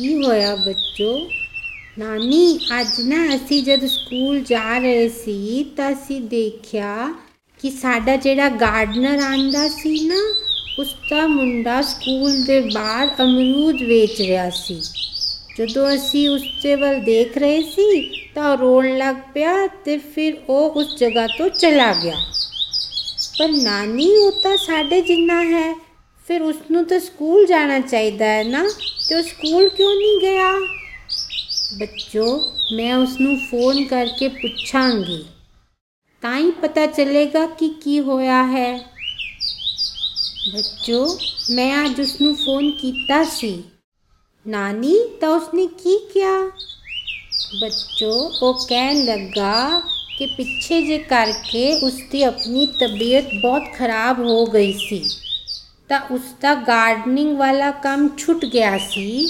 ਕੀ ਹੋਇਆ ਬੱਚੋ ਨਾਨੀ ਅੱਜ ਨਾ ਅਸੀਂ ਜਦ ਸਕੂਲ ਜਾ ਰਹੇ ਸੀ ਤਾਂ ਅਸੀਂ ਦੇਖਿਆ ਕਿ ਸਾਡਾ ਜਿਹੜਾ ਗਾਰਡਨਰ ਆਂਦਾ ਸੀ ਨਾ ਉਸ ਦਾ ਮੁੰਡਾ ਸਕੂਲ ਦੇ ਬਾਹਰ ਅਮਰੂਦ ਵੇਚ ਰਿਹਾ ਸੀ ਜਦੋਂ ਅਸੀਂ ਉਸ ਦੇ ਵੱਲ ਦੇਖ ਰਹੇ ਸੀ ਤਾਂ ਰੋਣ ਲੱਗ ਪਿਆ ਤੇ ਫਿਰ ਉਹ ਉਸ ਜਗ੍ਹਾ ਤੋਂ ਚਲਾ ਗਿਆ ਪਰ ਨਾਨੀ ਉਹ ਤਾਂ ਸਾਡੇ ਜਿੰਨਾ ਹੈ ਫਿਰ ਉਸ ਨੂੰ ਤਾਂ ਸਕੂਲ ਜਾਣਾ ਚਾਹੀਦਾ ਹੈ ਨਾ ਤੇ ਉਹ ਸਕੂਲ ਕਿਉਂ ਨਹੀਂ ਗਿਆ ਬੱਚੋ ਮੈਂ ਉਸ ਨੂੰ ਫੋਨ ਕਰਕੇ ਪੁੱਛਾਂਗੀ ਤਾਂ ਹੀ ਪਤਾ ਚੱਲੇਗਾ ਕਿ ਕੀ ਹੋਇਆ ਹੈ ਬੱਚੋ ਮੈਂ ਅੱਜ ਉਸ ਨੂੰ ਫੋਨ ਕੀਤਾ ਸੀ ਨਾਨੀ ਤਾਂ ਉਸਨੇ ਕੀ ਕਿਹਾ ਬੱਚੋ ਉਹ ਕਹਿਣ ਲੱਗਾ ਕਿ ਪਿੱਛੇ ਜੇ ਕਰਕੇ ਉਸਦੀ ਆਪਣੀ ਤਬੀਅਤ ਬਹੁਤ ਖਰਾਬ ਹੋ ਗਈ ਸੀ ਤਾਂ ਉਸ ਦਾ ਗਾਰਡਨਿੰਗ ਵਾਲਾ ਕੰਮ ਛੁੱਟ ਗਿਆ ਸੀ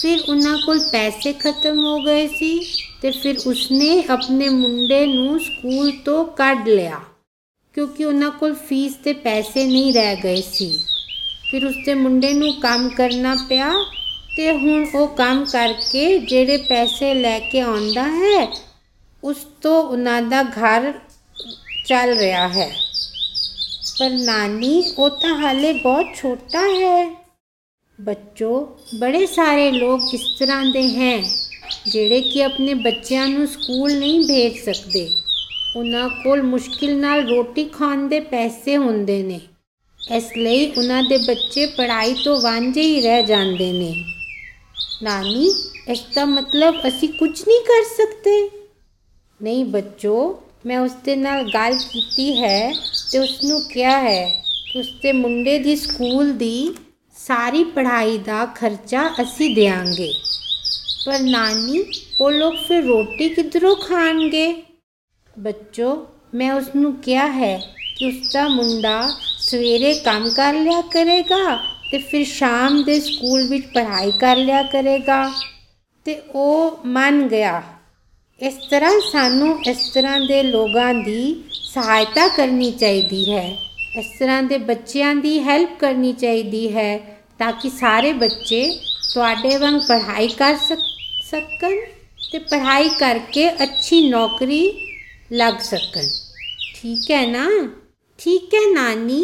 ਫਿਰ ਉਹਨਾਂ ਕੋਲ ਪੈਸੇ ਖਤਮ ਹੋ ਗਏ ਸੀ ਤੇ ਫਿਰ ਉਸਨੇ ਆਪਣੇ ਮੁੰਡੇ ਨੂੰ ਸਕੂਲ ਤੋਂ ਕੱਢ ਲਿਆ ਕਿਉਂਕਿ ਉਹਨਾਂ ਕੋਲ ਫੀਸ ਤੇ ਪੈਸੇ ਨਹੀਂ ਰਹਿ ਗਏ ਸੀ ਫਿਰ ਉਸਦੇ ਮੁੰਡੇ ਨੂੰ ਕੰਮ ਕਰਨਾ ਪਿਆ ਤੇ ਹੁਣ ਉਹ ਕੰਮ ਕਰਕੇ ਜਿਹੜੇ ਪੈਸੇ ਲੈ ਕੇ ਆਉਂਦਾ ਹੈ ਉਸ ਤੋਂ ਉਹਨਾਂ ਦਾ ਘਰ ਚੱਲ ਰਿਹਾ ਹੈ ਪਰ ਨਾਨੀ ਉਹ ਤਾਂ ਹਾਲੇ ਬਹੁਤ ਛੋਟਾ ਹੈ ਬੱਚੋ ਬੜੇ ਸਾਰੇ ਲੋਕ ਇਸ ਤਰ੍ਹਾਂ ਦੇ ਹੈ ਜਿਹੜੇ ਕਿ ਆਪਣੇ ਬੱਚਿਆਂ ਨੂੰ ਸਕੂਲ ਨਹੀਂ ਭੇਜ ਸਕਦੇ ਉਹਨਾਂ ਕੋਲ ਮੁਸ਼ਕਿਲ ਨਾਲ ਰੋਟੀ ਖਾਣ ਦੇ ਪੈਸੇ ਹੁੰਦੇ ਨੇ ਇਸ ਲਈ ਉਹਨਾਂ ਦੇ ਬੱਚੇ ਪੜ੍ਹਾਈ ਤੋਂ ਵਾਂਝੇ ਹੀ ਰਹਿ ਜਾਂਦੇ ਨੇ ਨਾਨੀ ਇਸ ਦਾ ਮਤਲਬ ਅਸੀਂ ਕੁਝ ਨਹੀਂ ਕਰ ਸਕਦੇ ਨਹੀਂ ਬੱਚੋ ਮੈਂ ਉਸ ਦੇ ਨਾਲ ਗੱਲ ਕੀਤੀ ਹੈ ਤੇ ਉਸ ਨੂੰ ਕਿਹਾ ਹੈ ਕਿ ਉਸ ਦੇ ਮੁੰਡੇ ਦੀ ਸਕੂਲ ਦੀ ਸਾਰੀ ਪੜ੍ਹਾਈ ਦਾ ਖਰਚਾ ਅਸੀਂ ਦੇਵਾਂਗੇ ਪਰ ਨਾਨੀ, ਉਹ ਲੋਕ ਫਿਰ ਰੋਟੀ ਕਿੱਧਰੋਂ ਖਾਣਗੇ? ਬੱਚੋ, ਮੈਂ ਉਸ ਨੂੰ ਕਿਹਾ ਹੈ ਕਿ ਉਸ ਦਾ ਮੁੰਡਾ ਸਵੇਰੇ ਕੰਮ ਕਰ ਲਿਆ ਕਰੇਗਾ ਤੇ ਫਿਰ ਸ਼ਾਮ ਦੇ ਸਕੂਲ ਵਿੱਚ ਪੜ੍ਹਾਈ ਕਰ ਲਿਆ ਕਰੇਗਾ। ਤੇ ਉਹ ਮੰਨ ਗਿਆ ਇਸ ਤਰ੍ਹਾਂ ਸਾਨੂੰ ਇਸ ਤਰ੍ਹਾਂ ਦੇ ਲੋਕਾਂ ਦੀ ਸਹਾਇਤਾ ਕਰਨੀ ਚਾਹੀਦੀ ਹੈ ਇਸ ਤਰ੍ਹਾਂ ਦੇ ਬੱਚਿਆਂ ਦੀ ਹੈਲਪ ਕਰਨੀ ਚਾਹੀਦੀ ਹੈ ਤਾਂ ਕਿ ਸਾਰੇ ਬੱਚੇ ਤੁਹਾਡੇ ਵਾਂਗ ਪੜ੍ਹਾਈ ਕਰ ਸਕਣ ਤੇ ਪੜ੍ਹਾਈ ਕਰਕੇ ਅੱਛੀ ਨੌਕਰੀ ਲੱਗ ਸਕਣ ਠੀਕ ਹੈ ਨਾ ਠੀਕ ਹੈ ਨਾਨੀ